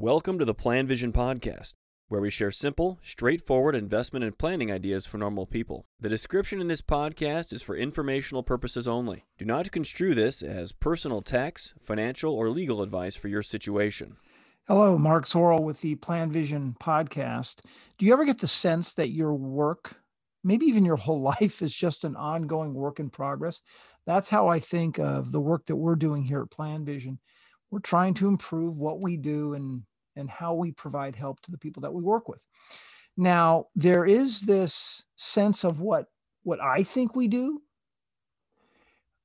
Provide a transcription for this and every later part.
Welcome to the Plan Vision Podcast, where we share simple, straightforward investment and planning ideas for normal people. The description in this podcast is for informational purposes only. Do not construe this as personal tax, financial, or legal advice for your situation. Hello, Mark Zoril with the Plan Vision podcast. Do you ever get the sense that your work, maybe even your whole life, is just an ongoing work in progress? That's how I think of the work that we're doing here at Plan Vision. We're trying to improve what we do and, and how we provide help to the people that we work with. Now, there is this sense of what, what I think we do,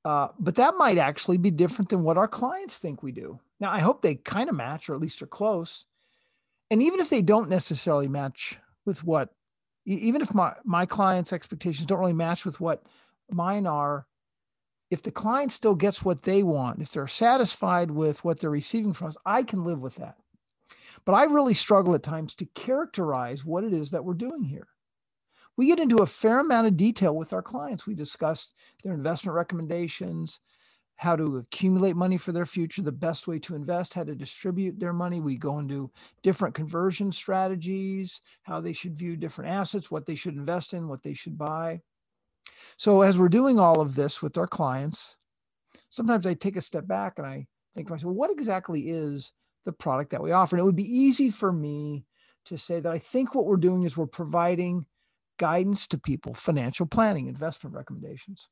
uh, but that might actually be different than what our clients think we do. Now, I hope they kind of match or at least are close. And even if they don't necessarily match with what, even if my, my clients' expectations don't really match with what mine are, if the client still gets what they want, if they're satisfied with what they're receiving from us, I can live with that. But I really struggle at times to characterize what it is that we're doing here. We get into a fair amount of detail with our clients. We discussed their investment recommendations, how to accumulate money for their future, the best way to invest, how to distribute their money. We go into different conversion strategies, how they should view different assets, what they should invest in, what they should buy. So, as we're doing all of this with our clients, sometimes I take a step back and I think to myself, what exactly is the product that we offer? And it would be easy for me to say that I think what we're doing is we're providing guidance to people, financial planning, investment recommendations.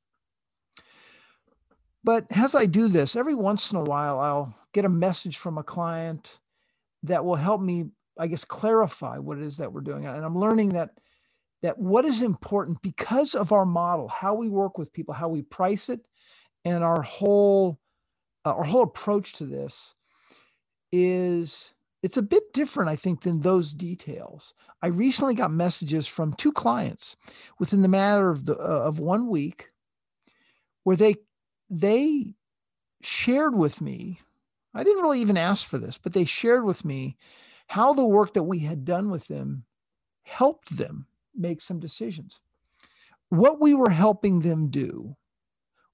But as I do this, every once in a while, I'll get a message from a client that will help me, I guess, clarify what it is that we're doing. And I'm learning that that what is important because of our model, how we work with people, how we price it, and our whole uh, our whole approach to this is it's a bit different, I think, than those details. I recently got messages from two clients within the matter of the uh, of one week where they they shared with me, I didn't really even ask for this, but they shared with me how the work that we had done with them helped them make some decisions. What we were helping them do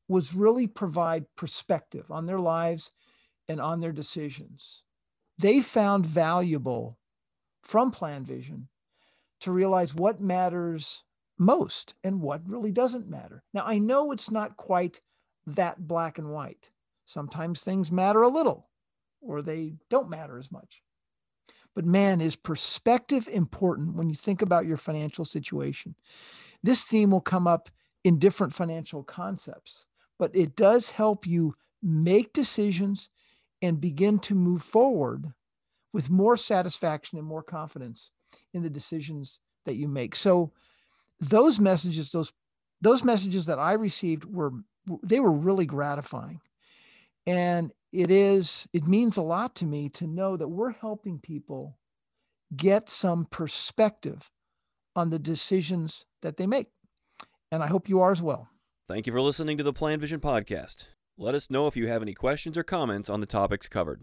was really provide perspective on their lives and on their decisions. They found valuable from Plan Vision to realize what matters most and what really doesn't matter. Now, I know it's not quite that black and white. Sometimes things matter a little or they don't matter as much. But man, is perspective important when you think about your financial situation? This theme will come up in different financial concepts, but it does help you make decisions and begin to move forward with more satisfaction and more confidence in the decisions that you make. So those messages, those those messages that I received were they were really gratifying. And it is, it means a lot to me to know that we're helping people get some perspective on the decisions that they make. And I hope you are as well. Thank you for listening to the Plan Vision Podcast. Let us know if you have any questions or comments on the topics covered.